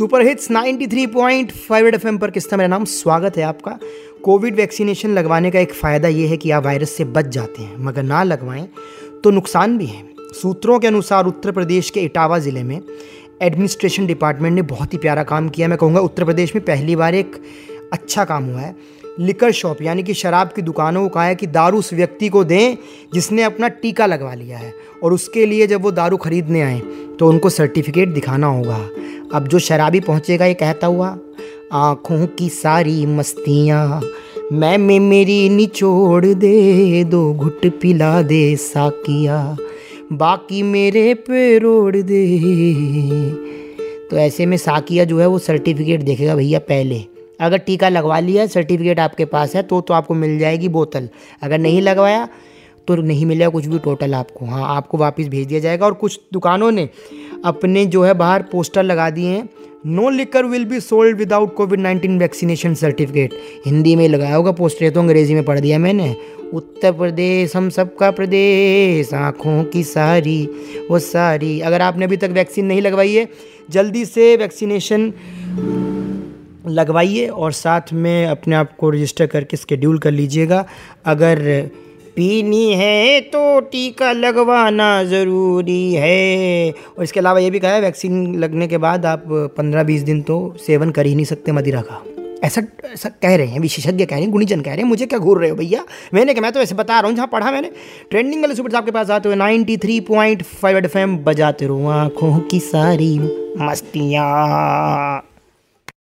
Super hits 93.5 red FM पर किस्ता मेरा नाम, स्वागत है आपका। कोविड वैक्सीनेशन लगवाने का एक फ़ायदा ये है कि आप वायरस से बच जाते हैं, मगर ना लगवाएँ तो नुकसान भी है। सूत्रों के अनुसार उत्तर प्रदेश के इटावा ज़िले में एडमिनिस्ट्रेशन डिपार्टमेंट ने बहुत ही प्यारा काम किया। मैं कहूँगा उत्तर प्रदेश में पहली बार एक अच्छा काम हुआ है। लिकर शॉप, यानी कि शराब की दुकानों को कहा है कि दारू उस व्यक्ति को दें जिसने अपना टीका लगवा लिया है और उसके लिए जब वो दारू खरीदने आए तो उनको सर्टिफिकेट दिखाना होगा। अब जो शराबी पहुँचेगा, ये कहता हुआ, आँखों की सारी मस्तियाँ मैं में मेरी निचोड़ दे दो, घुट पिला दे साकिया, बाकी मेरे पे रोड़ दे। तो ऐसे में साकिया जो है वो सर्टिफिकेट देखेगा भैया पहले। अगर टीका लगवा लिया, सर्टिफिकेट आपके पास है तो तो आपको मिल जाएगी बोतल। अगर नहीं लगवाया तो नहीं मिलेगा कुछ भी टोटल आपको। हाँ आपको वापस भेज दिया जाएगा और कुछ दुकानों ने अपने जो है बाहर पोस्टर लगा दिए हैं, no liquor will be sold without covid nineteen vaccination certificate. Hindi में लगाया होगा पोस्टर तो अंग्रेज़ी में पढ़ दिया मैंने। उत्तर प्रदेश, हम सबका प्रदेश, आँखों की सारी, वो सारी। अगर आपने अभी तक वैक्सीन नहीं लगवाई है, जल्दी से वैक्सीनेशन लगवाइए और साथ में अपने आप को रजिस्टर करके स्केड्यूल कर लीजिएगा। अगर पीनी है तो टीका लगवाना ज़रूरी है। और इसके अलावा ये भी कहा है वैक्सीन लगने के बाद आप पंद्रह बीस दिन तो सेवन कर ही नहीं सकते मदिरा का। ऐसा ऐसा कह रहे हैं, विशेषज्ञ कह रहे हैं, गुणीजन कह रहे हैं, मुझे क्या घूर रहे हो भैया? मैंने क्या मैं तो ऐसे बता रहा हूँ, जहाँ पढ़ा मैंने ट्रेंडिंग वाले सुपर आपके पास आते हुए ninety three point five F M बजाते रहो आँखों की सारी मस्तियाँ।